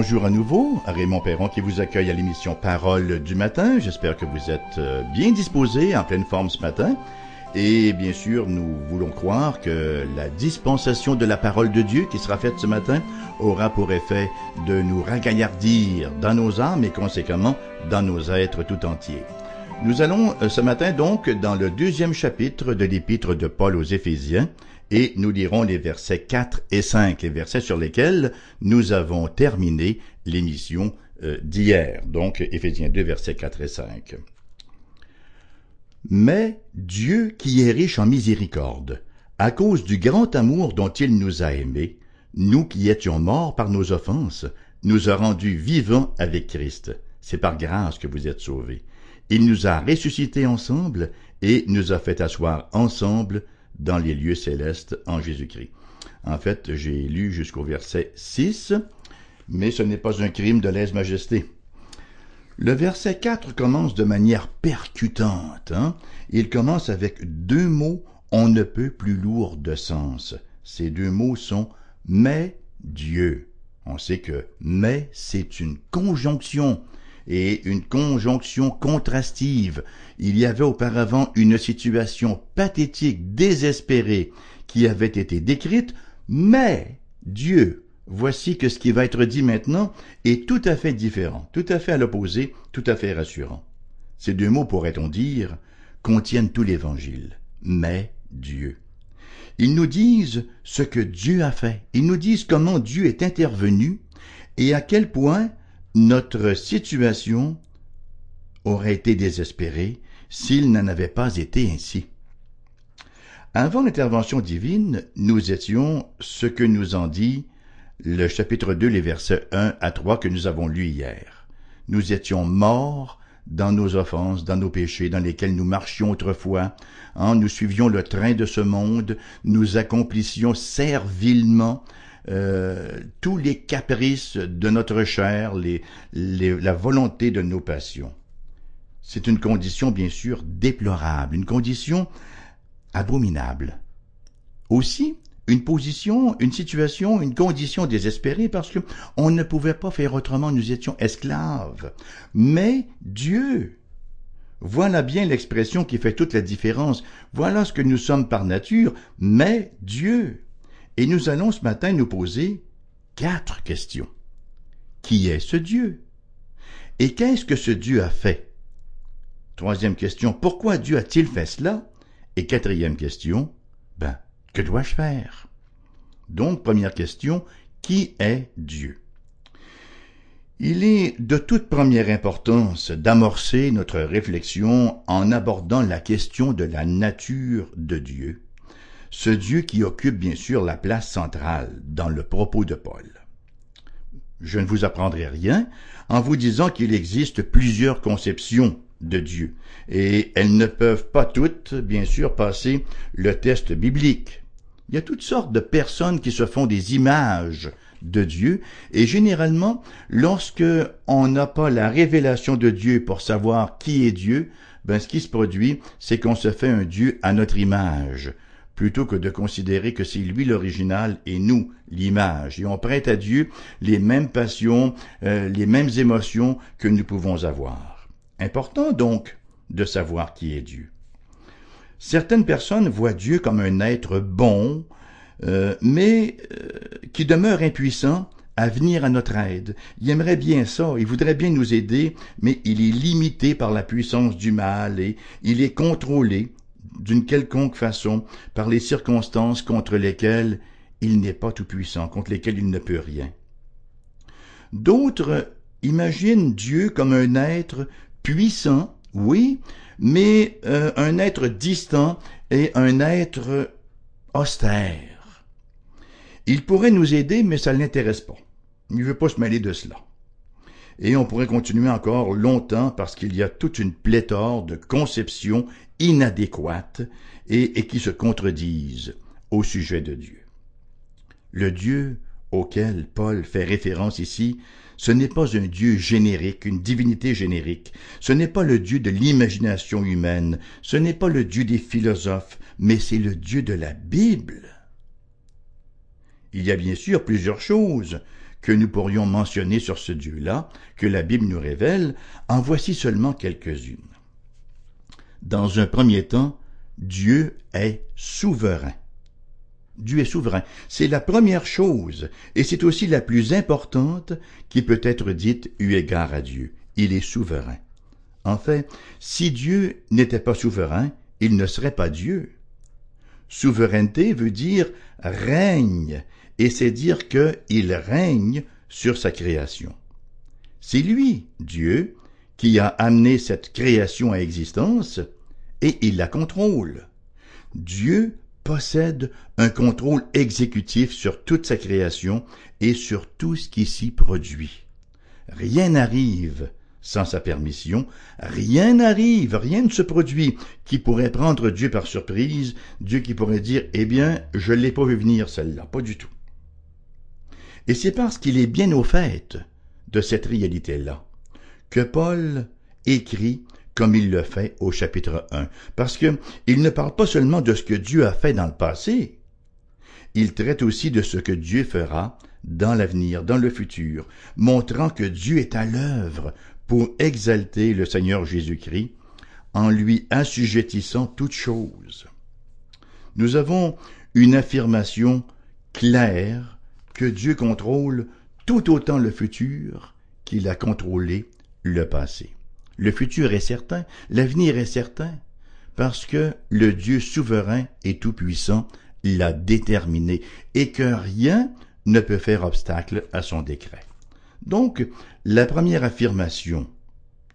Bonjour à nouveau, Raymond Perron qui vous accueille à l'émission Parole du matin. J'espère que vous êtes euh, bien disposés, en pleine forme ce matin. Et bien sûr, nous voulons croire que la dispensation de la parole de Dieu qui sera faite ce matin aura pour effet de nous ragaillardir dans nos âmes et conséquemment dans nos êtres tout entiers. Nous allons euh, ce matin donc dans le deuxième chapitre de l'épître de Paul aux Éphésiens, et nous lirons les versets 4 et 5, les versets sur lesquels nous avons terminé l'émission euh, d'hier, donc Éphésiens 2, versets 4 et 5. Mais Dieu qui est riche en miséricorde, à cause du grand amour dont il nous a aimés, nous qui étions morts par nos offenses, nous a rendus vivants avec Christ. C'est par grâce que vous êtes sauvés. Il nous a ressuscités ensemble et nous a fait asseoir ensemble dans les lieux célestes en Jésus-Christ. En fait, j'ai lu jusqu'au verset 6, mais ce n'est pas un crime de lèse-majesté. Le verset 4 commence de manière percutante. Hein? Il commence avec deux mots on ne peut plus lourds de sens. Ces deux mots sont mais Dieu. On sait que mais c'est une conjonction et une conjonction contrastive. Il y avait auparavant une situation pathétique, désespérée, qui avait été décrite, mais Dieu, voici que ce qui va être dit maintenant est tout à fait différent, tout à fait à l'opposé, tout à fait rassurant. Ces deux mots, pourrait-on dire, contiennent tout l'Évangile, mais Dieu. Ils nous disent ce que Dieu a fait, ils nous disent comment Dieu est intervenu et à quel point notre situation aurait été désespérée s'il n'en avait pas été ainsi. Avant l'intervention divine, nous étions ce que nous en dit le chapitre 2, les versets 1 à 3 que nous avons lus hier. Nous étions morts dans nos offenses, dans nos péchés, dans lesquels nous marchions autrefois, hein, nous suivions le train de ce monde, nous accomplissions servilement euh, tous les caprices de notre chair, les, la volonté de nos passions. C'est une condition bien sûr déplorable, une condition abominable. Aussi, une position, une situation, une condition désespérée parce que on ne pouvait pas faire autrement, nous étions esclaves. Mais Dieu, voilà bien l'expression qui fait toute la différence. Voilà ce que nous sommes par nature, mais Dieu. Et nous allons ce matin nous poser quatre questions. Qui est ce Dieu? Et qu'est-ce que ce Dieu a fait? Troisième question, pourquoi Dieu a-t-il fait cela? Et quatrième question, ben, que dois-je faire? Donc, première question, qui est Dieu? Il est de toute première importance d'amorcer notre réflexion en abordant la question de la nature de Dieu ce Dieu qui occupe bien sûr la place centrale dans le propos de Paul. Je ne vous apprendrai rien en vous disant qu'il existe plusieurs conceptions de Dieu, et elles ne peuvent pas toutes, bien sûr, passer le test biblique. Il y a toutes sortes de personnes qui se font des images de Dieu, et généralement, lorsque on n'a pas la révélation de Dieu pour savoir qui est Dieu, ben ce qui se produit, c'est qu'on se fait un Dieu à notre image, plutôt que de considérer que c'est lui l'original et nous l'image. Et on prête à Dieu les mêmes passions, euh, les mêmes émotions que nous pouvons avoir. Important donc de savoir qui est Dieu. Certaines personnes voient Dieu comme un être bon, euh, mais euh, qui demeure impuissant à venir à notre aide. Il aimerait bien ça, il voudrait bien nous aider, mais il est limité par la puissance du mal et il est contrôlé d'une quelconque façon par les circonstances contre lesquelles il n'est pas tout-puissant, contre lesquelles il ne peut rien. D'autres imaginent Dieu comme un être puissant, oui, mais euh, un être distant et un être austère. Il pourrait nous aider, mais ça ne l'intéresse pas. Il ne veut pas se mêler de cela. Et on pourrait continuer encore longtemps parce qu'il y a toute une pléthore de conceptions inadéquates et, qui se contredisent au sujet de Dieu. Le Dieu auquel Paul fait référence ici, ce n'est pas un Dieu générique, une divinité générique, ce n'est pas le Dieu de l'imagination humaine, ce n'est pas le Dieu des philosophes, mais c'est le Dieu de la Bible. Il y a bien sûr plusieurs choses que nous pourrions mentionner sur ce Dieu-là, que la Bible nous révèle, en voici seulement quelques-unes. Dans un premier temps, Dieu est souverain. Dieu est souverain. C'est la première chose, et c'est aussi la plus importante qui peut être dite eu égard à Dieu. Il est souverain. En fait, si Dieu n'était pas souverain, il ne serait pas Dieu. Souveraineté veut dire règne, et c'est dire qu'il règne sur sa création. C'est lui, Dieu, qui a amené cette création à existence, et il la contrôle. Dieu possède un contrôle exécutif sur toute sa création et sur tout ce qui s'y produit. Rien n'arrive sans sa permission, rien n'arrive, rien ne se produit qui pourrait prendre Dieu par surprise, Dieu qui pourrait dire Eh bien, je ne l'ai pas vu venir celle-là, pas du tout. Et c'est parce qu'il est bien au fait de cette réalité-là que Paul écrit comme il le fait au chapitre 1, parce que il ne parle pas seulement de ce que Dieu a fait dans le passé, il traite aussi de ce que Dieu fera dans l'avenir, dans le futur, montrant que Dieu est à l'œuvre pour exalter le Seigneur Jésus-Christ en lui assujettissant toutes choses. Nous avons une affirmation claire que Dieu contrôle tout autant le futur qu'il a contrôlé le passé. Le futur est certain, l'avenir est certain, parce que le Dieu souverain et tout-puissant l'a déterminé et que rien ne peut faire obstacle à son décret. Donc, la première affirmation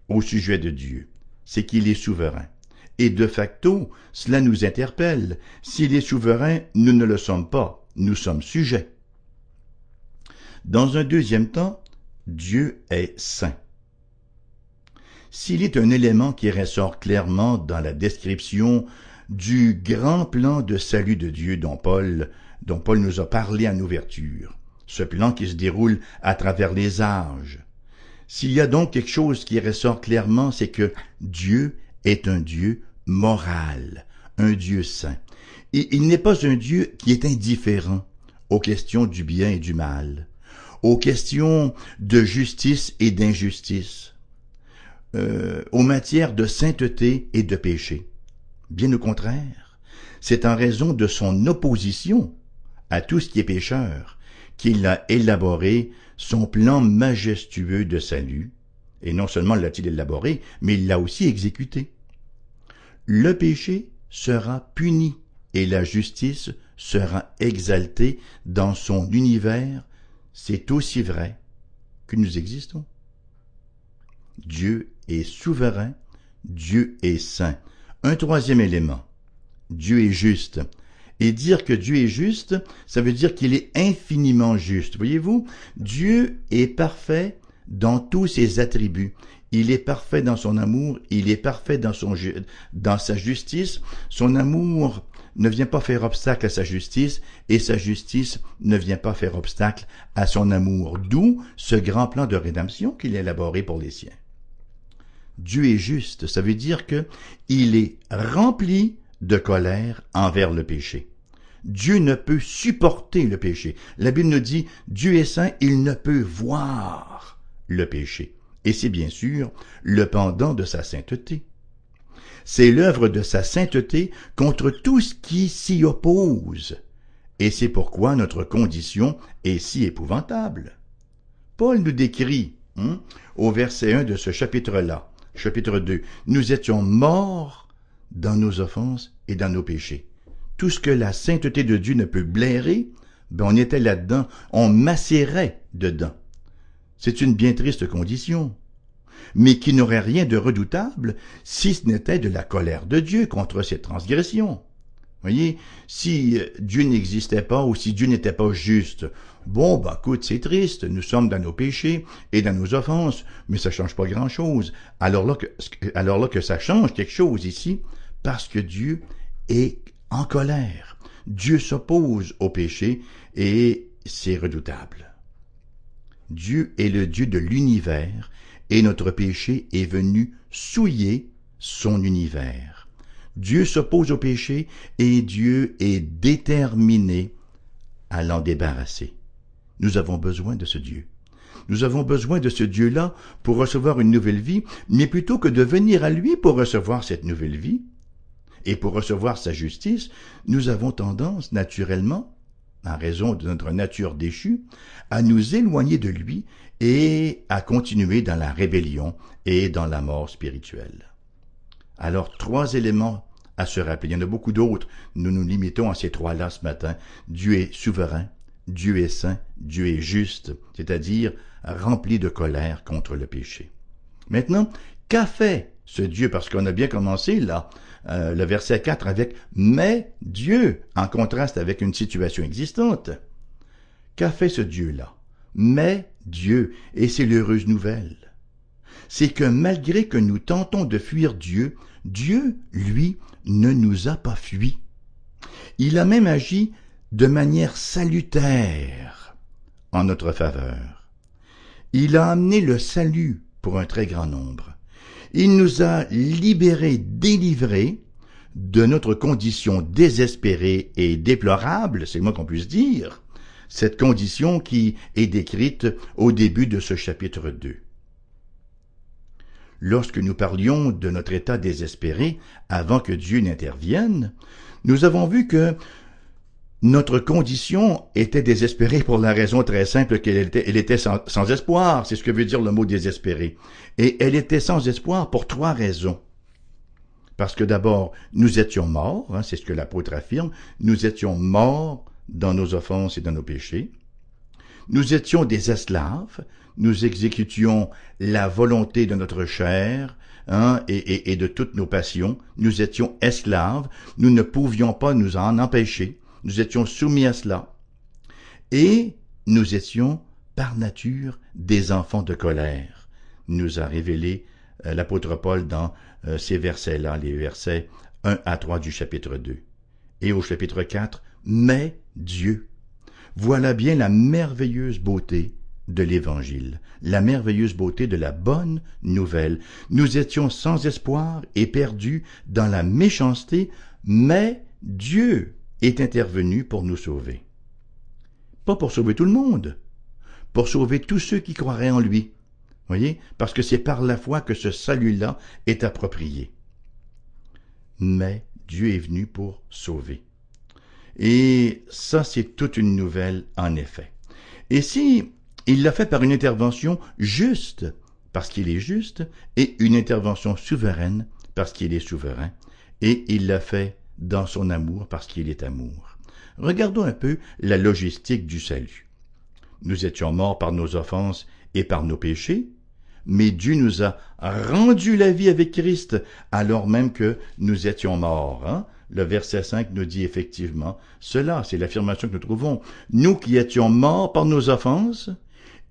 au sujet de Dieu, c'est qu'il est souverain. Et de facto, cela nous interpelle. S'il est souverain, nous ne le sommes pas, nous sommes sujets. Dans un deuxième temps, Dieu est saint. S'il est un élément qui ressort clairement dans la description du grand plan de salut de Dieu dont Paul, nous a parlé en ouverture, ce plan qui se déroule à travers les âges. S'il y a donc quelque chose qui ressort clairement, c'est que Dieu est un Dieu moral, un Dieu saint. Et il n'est pas un Dieu qui est indifférent aux questions du bien et du mal, aux questions de justice et d'injustice, euh, aux matières de sainteté et de péché. Bien au contraire, c'est en raison de son opposition à tout ce qui est pécheur qu'il a élaboré son plan majestueux de salut, et non seulement l'a-t-il élaboré, mais il l'a aussi exécuté. Le péché sera puni et la justice sera exaltée dans son univers, c'est aussi vrai que nous existons. Dieu est souverain, Dieu est saint. Un troisième élément, Dieu est juste. Et dire que Dieu est juste, ça veut dire qu'il est infiniment juste. Voyez-vous, Dieu est parfait dans tous ses attributs. Il est parfait dans son amour, il est parfait dans, son, dans sa justice. Son amour ne vient pas faire obstacle à sa justice, et sa justice ne vient pas faire obstacle à son amour. D'où ce grand plan de rédemption qu'il a élaboré pour les siens. Dieu est juste, ça veut dire que il est rempli de colère envers le péché. Dieu ne peut supporter le péché. La Bible nous dit, Dieu est saint, il ne peut voir le péché. Et c'est bien sûr le pendant de sa sainteté. C'est l'œuvre de sa sainteté contre tout ce qui s'y oppose. Et c'est pourquoi notre condition est si épouvantable. Paul nous décrit, hein, au verset 1 de ce chapitre-là, chapitre 2, nous étions morts dans nos offenses et dans nos péchés. Tout ce que la sainteté de Dieu ne peut blairer, ben on était là-dedans, on macérait dedans. C'est une bien triste condition, mais qui n'aurait rien de redoutable si ce n'était de la colère de Dieu contre cette transgression. Voyez, si Dieu n'existait pas ou si Dieu n'était pas juste, bon, bah, écoute, c'est triste, nous sommes dans nos péchés et dans nos offenses, mais ça change pas grand chose. Alors là que, alors là que ça change quelque chose ici, parce que Dieu est en colère. Dieu s'oppose au péché et c'est redoutable. Dieu est le Dieu de l'univers et notre péché est venu souiller son univers. Dieu s'oppose au péché et Dieu est déterminé à l'en débarrasser. Nous avons besoin de ce Dieu. Nous avons besoin de ce Dieu-là pour recevoir une nouvelle vie, mais plutôt que de venir à lui pour recevoir cette nouvelle vie, et pour recevoir sa justice, nous avons tendance, naturellement, en raison de notre nature déchue, à nous éloigner de lui et à continuer dans la rébellion et dans la mort spirituelle. Alors, trois éléments à se rappeler. Il y en a beaucoup d'autres. Nous nous limitons à ces trois-là ce matin. Dieu est souverain, Dieu est saint, Dieu est juste, c'est-à-dire rempli de colère contre le péché. Maintenant, qu'a fait ce Dieu? Parce qu'on a bien commencé là, euh, le verset 4 avec Mais Dieu, en contraste avec une situation existante. Qu'a fait ce Dieu-là? Mais Dieu, et c'est l'heureuse nouvelle. C'est que malgré que nous tentons de fuir Dieu, Dieu, lui, ne nous a pas fui. Il a même agi de manière salutaire en notre faveur. Il a amené le salut pour un très grand nombre. Il nous a libérés, délivrés de notre condition désespérée et déplorable, c'est le moins qu'on puisse dire, cette condition qui est décrite au début de ce chapitre 2 lorsque nous parlions de notre état désespéré avant que Dieu n'intervienne, nous avons vu que notre condition était désespérée pour la raison très simple qu'elle était, elle était sans, espoir, c'est ce que veut dire le mot désespéré. Et elle était sans espoir pour trois raisons. Parce que d'abord, nous étions morts, hein, c'est ce que l'apôtre affirme, nous étions morts dans nos offenses et dans nos péchés. Nous étions des esclaves, nous exécutions la volonté de notre chair hein, et, de toutes nos passions. Nous étions esclaves, nous ne pouvions pas nous en empêcher. Nous étions soumis à cela. Et nous étions, par nature, des enfants de colère. Nous a révélé euh, l'apôtre Paul dans euh, ces versets-là, les versets 1 à 3 du chapitre 2. Et au chapitre 4, mais Dieu. Voilà bien la merveilleuse beauté de l'Évangile, la merveilleuse beauté de la bonne nouvelle. Nous étions sans espoir et perdus dans la méchanceté, mais Dieu est intervenu pour nous sauver. Pas pour sauver tout le monde, pour sauver tous ceux qui croiraient en lui. Voyez, parce que c'est par la foi que ce salut-là est approprié. Mais Dieu est venu pour sauver. Et ça, c'est toute une nouvelle, en effet. Et si il l'a fait par une intervention juste, parce qu'il est juste, et une intervention souveraine, parce qu'il est souverain, et il l'a fait dans son amour, parce qu'il est amour. Regardons un peu la logistique du salut. Nous étions morts par nos offenses et par nos péchés, mais Dieu nous a rendu la vie avec Christ alors même que nous étions morts. Hein? Le verset 5 nous dit effectivement cela, c'est l'affirmation que nous trouvons. Nous qui étions morts par nos offenses,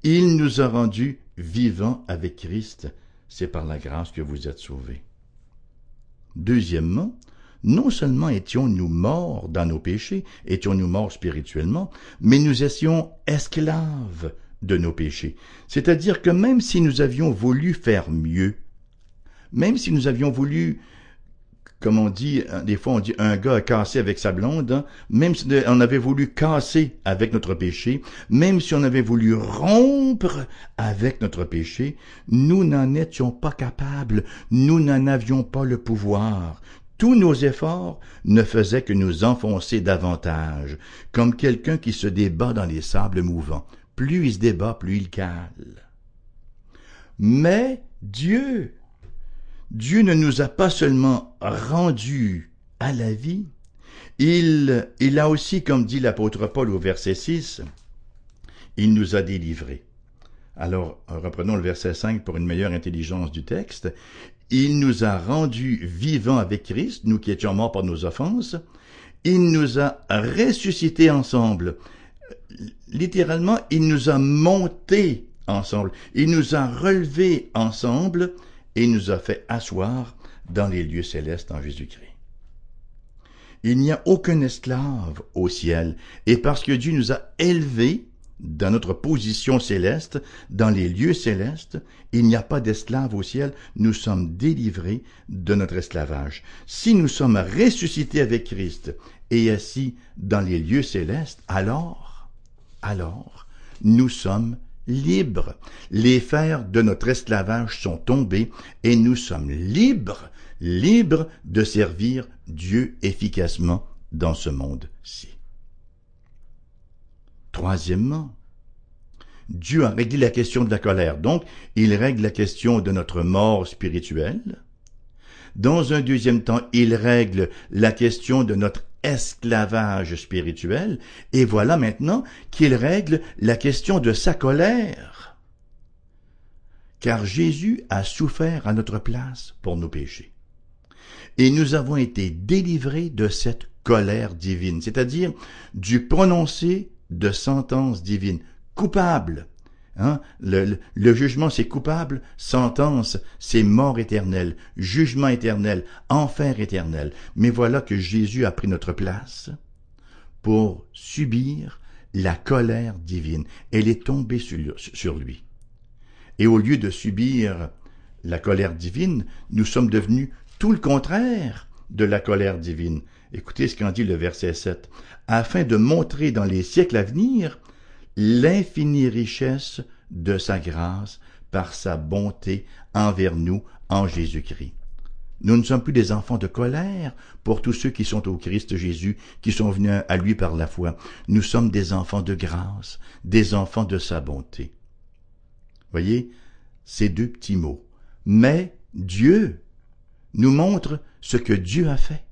il nous a rendus vivants avec Christ. C'est par la grâce que vous êtes sauvés. Deuxièmement, non seulement étions-nous morts dans nos péchés, étions-nous morts spirituellement, mais nous étions esclaves de nos péchés. C'est-à-dire que même si nous avions voulu faire mieux, même si nous avions voulu comme on dit, hein, des fois on dit un gars a cassé avec sa blonde, hein. même si on avait voulu casser avec notre péché, même si on avait voulu rompre avec notre péché, nous n'en étions pas capables, nous n'en avions pas le pouvoir. Tous nos efforts ne faisaient que nous enfoncer davantage, comme quelqu'un qui se débat dans les sables mouvants. Plus il se débat, plus il cale. Mais Dieu Dieu ne nous a pas seulement rendus à la vie, il, il a aussi, comme dit l'apôtre Paul au verset 6, il nous a délivrés. Alors, reprenons le verset 5 pour une meilleure intelligence du texte. Il nous a rendus vivants avec Christ, nous qui étions morts par nos offenses. Il nous a ressuscités ensemble. Littéralement, il nous a montés ensemble. Il nous a relevés ensemble et nous a fait asseoir dans les lieux célestes en Jésus-Christ. Il n'y a aucun esclave au ciel, et parce que Dieu nous a élevés dans notre position céleste, dans les lieux célestes, il n'y a pas d'esclave au ciel, nous sommes délivrés de notre esclavage. Si nous sommes ressuscités avec Christ et assis dans les lieux célestes, alors, alors, nous sommes libres. Les fers de notre esclavage sont tombés et nous sommes libres, libres de servir Dieu efficacement dans ce monde-ci. Troisièmement, Dieu a réglé la question de la colère, donc il règle la question de notre mort spirituelle. Dans un deuxième temps, il règle la question de notre esclavage spirituel, et voilà maintenant qu'il règle la question de sa colère. Car Jésus a souffert à notre place pour nos péchés. Et nous avons été délivrés de cette colère divine, c'est-à-dire du prononcé de sentence divine. Coupable. Hein? Le, jugement, c'est coupable. Sentence, c'est mort éternelle, jugement éternel, enfer éternel. Mais voilà que Jésus a pris notre place pour subir la colère divine. Elle est tombée sur, sur lui. Et au lieu de subir la colère divine, nous sommes devenus tout le contraire de la colère divine. Écoutez ce qu'en dit le verset 7. Afin de montrer dans les siècles à venir l'infinie richesse de sa grâce par sa bonté envers nous en Jésus-Christ. Nous ne sommes plus des enfants de colère pour tous ceux qui sont au Christ Jésus, qui sont venus à lui par la foi. Nous sommes des enfants de grâce, des enfants de sa bonté. Voyez, ces deux petits mots. Mais Dieu nous montre ce que Dieu a fait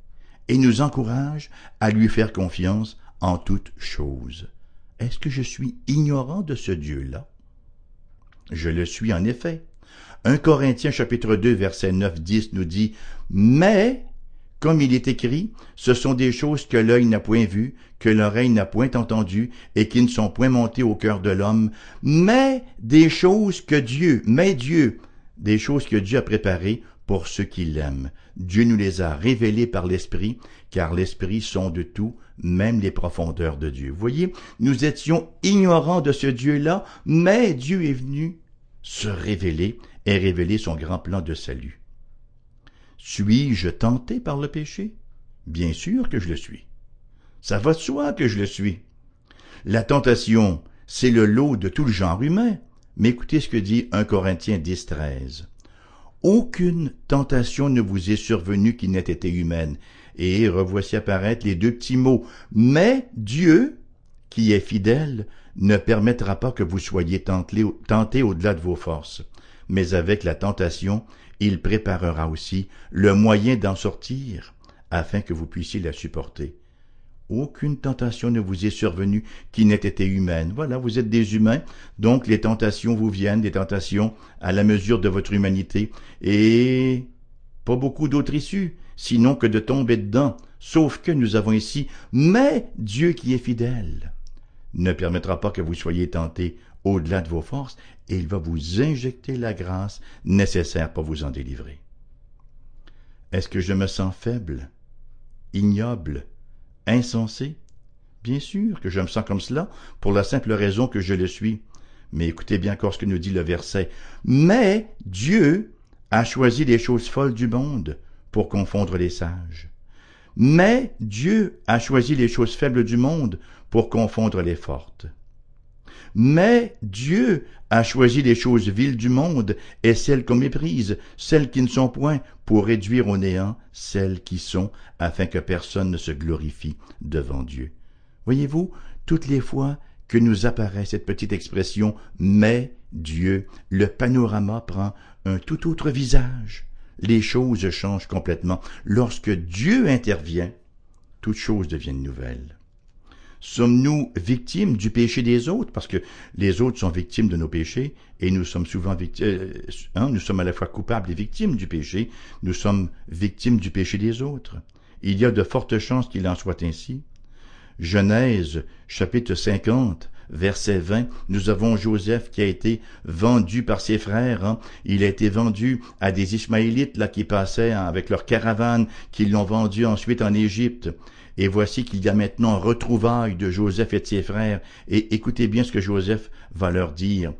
et nous encourage à lui faire confiance en toutes choses. Est-ce que je suis ignorant de ce Dieu-là? Je le suis en effet. 1 Corinthiens chapitre 2 verset 9-10 nous dit Mais, comme il est écrit, ce sont des choses que l'œil n'a point vues, que l'oreille n'a point entendues, et qui ne sont point montées au cœur de l'homme, mais des choses que Dieu, mais Dieu, des choses que Dieu a préparées pour ceux qui l'aiment. Dieu nous les a révélées par l'Esprit, car l'Esprit sonde tout, même les profondeurs de Dieu. Vous voyez, nous étions ignorants de ce Dieu-là, mais Dieu est venu se révéler et révéler son grand plan de salut. Suis-je tenté par le péché? Bien sûr que je le suis. Ça va de soi que je le suis. La tentation, c'est le lot de tout le genre humain. Mais écoutez ce que dit 1 Corinthiens 10, 13 aucune tentation ne vous est survenue qui n'ait été humaine. Et revoici apparaître les deux petits mots. Mais Dieu, qui est fidèle, ne permettra pas que vous soyez tentés au-delà de vos forces. Mais avec la tentation, il préparera aussi le moyen d'en sortir, afin que vous puissiez la supporter. Aucune tentation ne vous est survenue qui n'ait été humaine. Voilà, vous êtes des humains, donc les tentations vous viennent, des tentations à la mesure de votre humanité, et pas beaucoup d'autres issues, sinon que de tomber dedans, sauf que nous avons ici, mais Dieu qui est fidèle ne permettra pas que vous soyez tentés au-delà de vos forces, et il va vous injecter la grâce nécessaire pour vous en délivrer. Est-ce que je me sens faible, ignoble, insensé? Bien sûr que je me sens comme cela, pour la simple raison que je le suis. Mais écoutez bien encore ce que nous dit le verset. Mais Dieu a choisi les choses folles du monde pour confondre les sages. Mais Dieu a choisi les choses faibles du monde pour confondre les fortes. Mais Dieu a choisi les choses viles du monde et celles qu'on méprise, celles qui ne sont point, pour réduire au néant celles qui sont, afin que personne ne se glorifie devant Dieu. Voyez-vous, toutes les fois que nous apparaît cette petite expression mais Dieu, le panorama prend un tout autre visage. Les choses changent complètement. Lorsque Dieu intervient, toutes choses deviennent nouvelles. Sommes-nous victimes du péché des autres? Parce que les autres sont victimes de nos péchés et nous sommes souvent victimes, euh, hein, nous sommes à la fois coupables et victimes du péché. Nous sommes victimes du péché des autres. Il y a de fortes chances qu'il en soit ainsi. Genèse, chapitre 50, verset 20, nous avons Joseph qui a été vendu par ses frères. Hein. Il a été vendu à des Ismaélites là qui passaient hein, avec leur caravane, qui l'ont vendu ensuite en Égypte. Et voici qu'il y a maintenant un retrouvaille de Joseph et de ses frères. Et écoutez bien ce que Joseph va leur dire.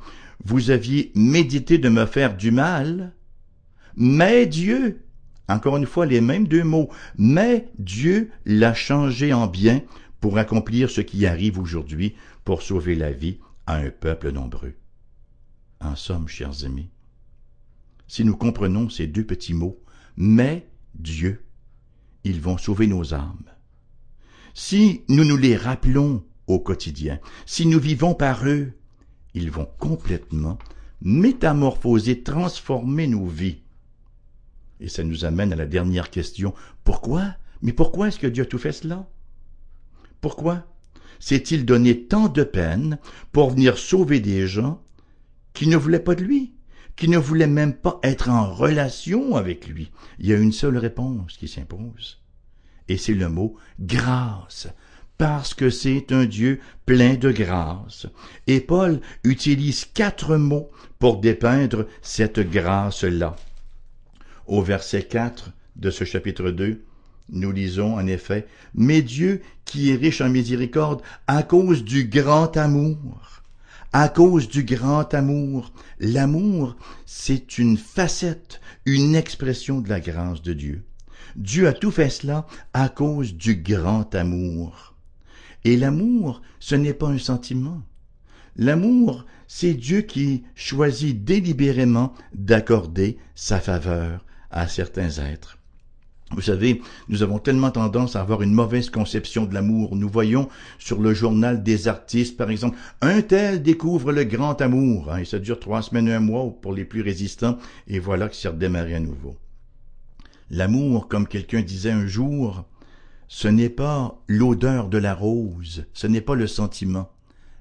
Vous aviez médité de me faire du mal, mais Dieu, encore une fois les mêmes deux mots, mais Dieu l'a changé en bien pour accomplir ce qui arrive aujourd'hui, pour sauver la vie à un peuple nombreux. En somme, chers amis, si nous comprenons ces deux petits mots, mais Dieu, ils vont sauver nos âmes. Si nous nous les rappelons au quotidien, si nous vivons par eux, ils vont complètement métamorphoser, transformer nos vies. Et ça nous amène à la dernière question. Pourquoi? Mais pourquoi est-ce que Dieu a tout fait cela? Pourquoi s'est-il donné tant de peine pour venir sauver des gens qui ne voulaient pas de lui, qui ne voulaient même pas être en relation avec lui? Il y a une seule réponse qui s'impose. Et c'est le mot grâce parce que c'est un Dieu plein de grâce. Et Paul utilise quatre mots pour dépeindre cette grâce-là. Au verset 4 de ce chapitre 2, nous lisons en effet, Mais Dieu, qui est riche en miséricorde, à cause du grand amour, à cause du grand amour, l'amour, c'est une facette, une expression de la grâce de Dieu. Dieu a tout fait cela à cause du grand amour. Et l'amour, ce n'est pas un sentiment. L'amour, c'est Dieu qui choisit délibérément d'accorder sa faveur à certains êtres. Vous savez, nous avons tellement tendance à avoir une mauvaise conception de l'amour. Nous voyons sur le journal des artistes, par exemple, un tel découvre le grand amour, hein, et ça dure trois semaines, un mois pour les plus résistants, et voilà que c'est redémarré à nouveau. L'amour, comme quelqu'un disait un jour, ce n'est pas l'odeur de la rose, ce n'est pas le sentiment.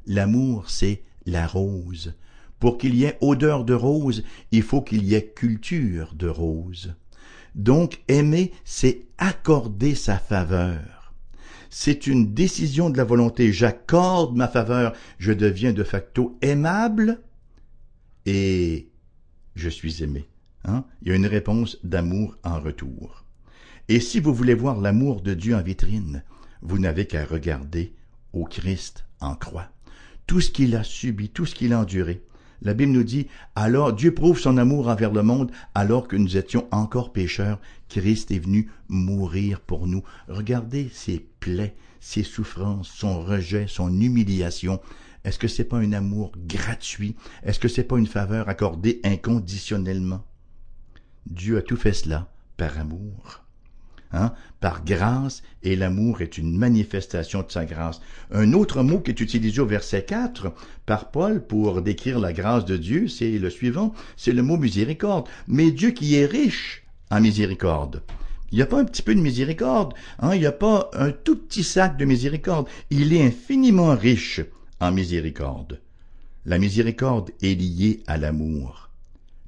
L'amour, c'est la rose. Pour qu'il y ait odeur de rose, il faut qu'il y ait culture de rose. Donc aimer, c'est accorder sa faveur. C'est une décision de la volonté. J'accorde ma faveur, je deviens de facto aimable et je suis aimé. Hein? Il y a une réponse d'amour en retour. Et si vous voulez voir l'amour de Dieu en vitrine, vous n'avez qu'à regarder au Christ en croix. Tout ce qu'il a subi, tout ce qu'il a enduré. La Bible nous dit, alors Dieu prouve son amour envers le monde, alors que nous étions encore pécheurs, Christ est venu mourir pour nous. Regardez ses plaies, ses souffrances, son rejet, son humiliation. Est-ce que c'est pas un amour gratuit? Est-ce que c'est pas une faveur accordée inconditionnellement? Dieu a tout fait cela par amour. Hein? par grâce, et l'amour est une manifestation de sa grâce. Un autre mot qui est utilisé au verset 4 par Paul pour décrire la grâce de Dieu, c'est le suivant, c'est le mot miséricorde. Mais Dieu qui est riche en miséricorde. Il n'y a pas un petit peu de miséricorde, hein? il n'y a pas un tout petit sac de miséricorde, il est infiniment riche en miséricorde. La miséricorde est liée à l'amour.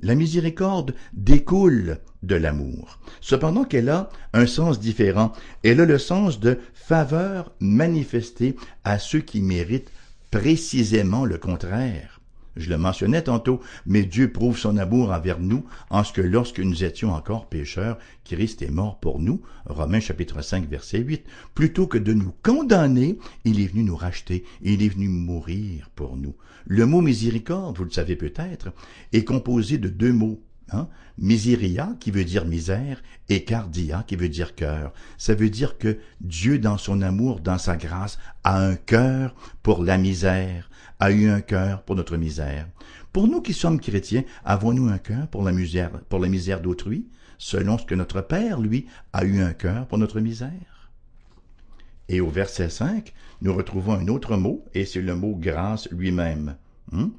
La miséricorde découle de l'amour. Cependant qu'elle a un sens différent. Elle a le sens de faveur manifestée à ceux qui méritent précisément le contraire. Je le mentionnais tantôt, mais Dieu prouve son amour envers nous en ce que lorsque nous étions encore pécheurs, Christ est mort pour nous. Romains chapitre 5 verset 8. Plutôt que de nous condamner, il est venu nous racheter, il est venu mourir pour nous. Le mot miséricorde, vous le savez peut-être, est composé de deux mots. Hein? Miseria, qui veut dire misère, et cardia, qui veut dire cœur. Ça veut dire que Dieu, dans son amour, dans sa grâce, a un cœur pour la misère, a eu un cœur pour notre misère. Pour nous qui sommes chrétiens, avons-nous un cœur pour la misère, pour la misère d'autrui, selon ce que notre Père, lui, a eu un cœur pour notre misère? Et au verset 5, nous retrouvons un autre mot, et c'est le mot grâce lui-même. Hmm?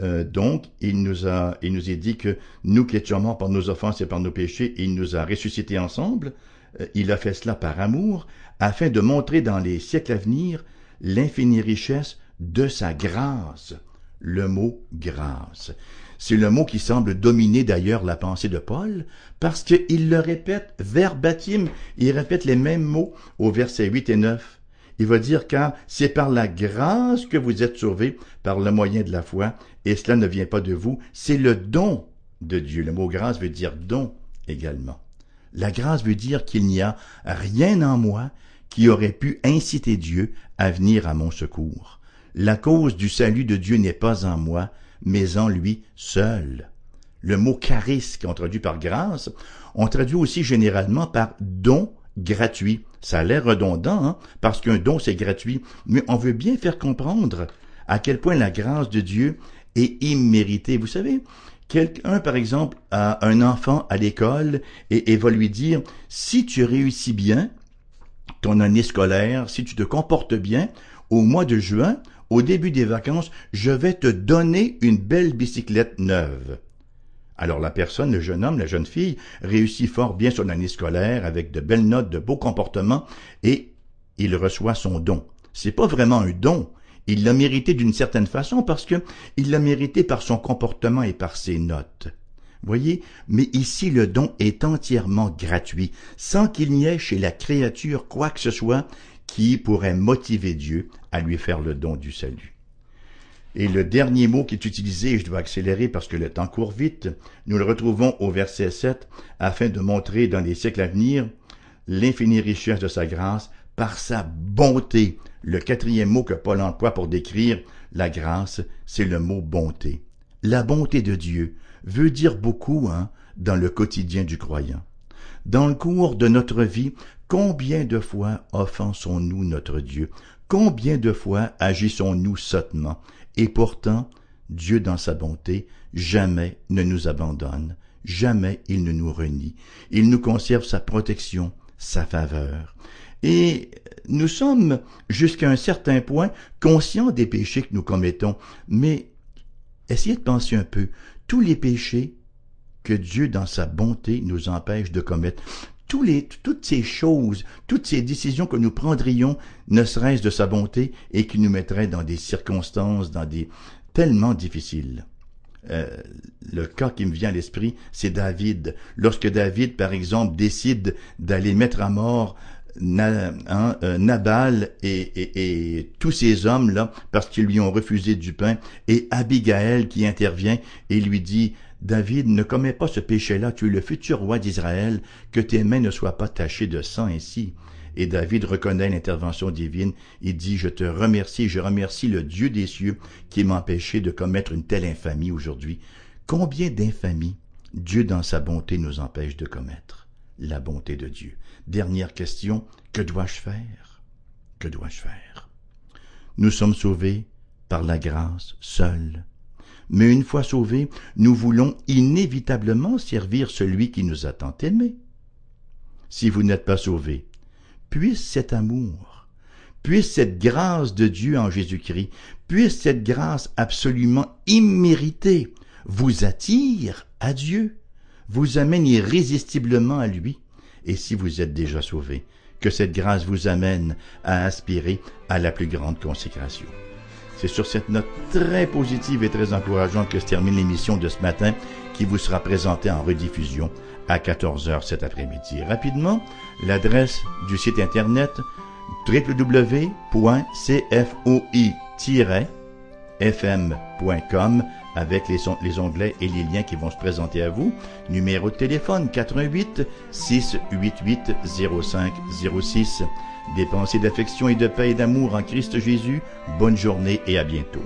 Euh, donc, il nous a, il nous est dit que nous qui étions morts par nos offenses et par nos péchés, il nous a ressuscités ensemble. Euh, il a fait cela par amour, afin de montrer dans les siècles à venir l'infinie richesse de sa grâce. Le mot grâce. C'est le mot qui semble dominer d'ailleurs la pensée de Paul, parce qu'il le répète verbatim, il répète les mêmes mots au verset 8 et 9. Il va dire car c'est par la grâce que vous êtes sauvés par le moyen de la foi, et cela ne vient pas de vous, c'est le don de Dieu. Le mot grâce veut dire don également. La grâce veut dire qu'il n'y a rien en moi qui aurait pu inciter Dieu à venir à mon secours. La cause du salut de Dieu n'est pas en moi, mais en lui seul. Le mot charis, qu'on traduit par grâce, on traduit aussi généralement par don gratuit. Ça a l'air redondant, hein, parce qu'un don c'est gratuit, mais on veut bien faire comprendre à quel point la grâce de Dieu est imméritée. Vous savez, quelqu'un, par exemple, a un enfant à l'école et, et va lui dire, si tu réussis bien ton année scolaire, si tu te comportes bien, au mois de juin, au début des vacances, je vais te donner une belle bicyclette neuve. Alors la personne, le jeune homme, la jeune fille, réussit fort bien son année scolaire avec de belles notes, de beaux comportements, et il reçoit son don. C'est pas vraiment un don. Il l'a mérité d'une certaine façon parce que il l'a mérité par son comportement et par ses notes. Voyez, mais ici le don est entièrement gratuit, sans qu'il n'y ait chez la créature quoi que ce soit qui pourrait motiver Dieu à lui faire le don du salut. Et le dernier mot qui est utilisé, je dois accélérer parce que le temps court vite, nous le retrouvons au verset 7, afin de montrer dans les siècles à venir l'infinie richesse de sa grâce par sa bonté. Le quatrième mot que Paul emploie pour décrire la grâce, c'est le mot bonté. La bonté de Dieu veut dire beaucoup hein, dans le quotidien du croyant. Dans le cours de notre vie, combien de fois offensons-nous notre Dieu? Combien de fois agissons-nous sottement? Et pourtant, Dieu dans sa bonté, jamais ne nous abandonne, jamais il ne nous renie. Il nous conserve sa protection, sa faveur. Et nous sommes, jusqu'à un certain point, conscients des péchés que nous commettons, mais essayez de penser un peu, tous les péchés que Dieu, dans sa bonté, nous empêche de commettre, toutes ces choses, toutes ces décisions que nous prendrions, ne serait-ce de sa bonté, et qui nous mettraient dans des circonstances, dans des tellement difficiles. Euh, le cas qui me vient à l'esprit, c'est David. Lorsque David, par exemple, décide d'aller mettre à mort hein, euh, Nabal et, tous ces hommes-là, parce qu'ils lui ont refusé du pain, et Abigail qui intervient et lui dit, David, ne commets pas ce péché-là, tu es le futur roi d'Israël, que tes mains ne soient pas tachées de sang ainsi. Et David reconnaît l'intervention divine, il dit, je te remercie, je remercie le Dieu des cieux qui m'a empêché de commettre une telle infamie aujourd'hui. Combien d'infamies Dieu dans sa bonté nous empêche de commettre La bonté de Dieu. Dernière question, que dois-je faire? Que dois-je faire? Nous sommes sauvés par la grâce seule. Mais une fois sauvés, nous voulons inévitablement servir celui qui nous a tant aimés. Si vous n'êtes pas sauvés, puisse cet amour, puisse cette grâce de Dieu en Jésus-Christ, puisse cette grâce absolument imméritée vous attire à Dieu, vous amène irrésistiblement à lui, et si vous êtes déjà sauvés, que cette grâce vous amène à aspirer à la plus grande consécration. C'est sur cette note très positive et très encourageante que se termine l'émission de ce matin qui vous sera présentée en rediffusion à 14h cet après-midi. Rapidement, l'adresse du site internet www.cfoi-fm.com avec les, les, onglets et les liens qui vont se présenter à vous. Numéro de téléphone 88 688 0506 des pensées d'affection et de paix et d'amour en Christ Jésus. Bonne journée et à bientôt.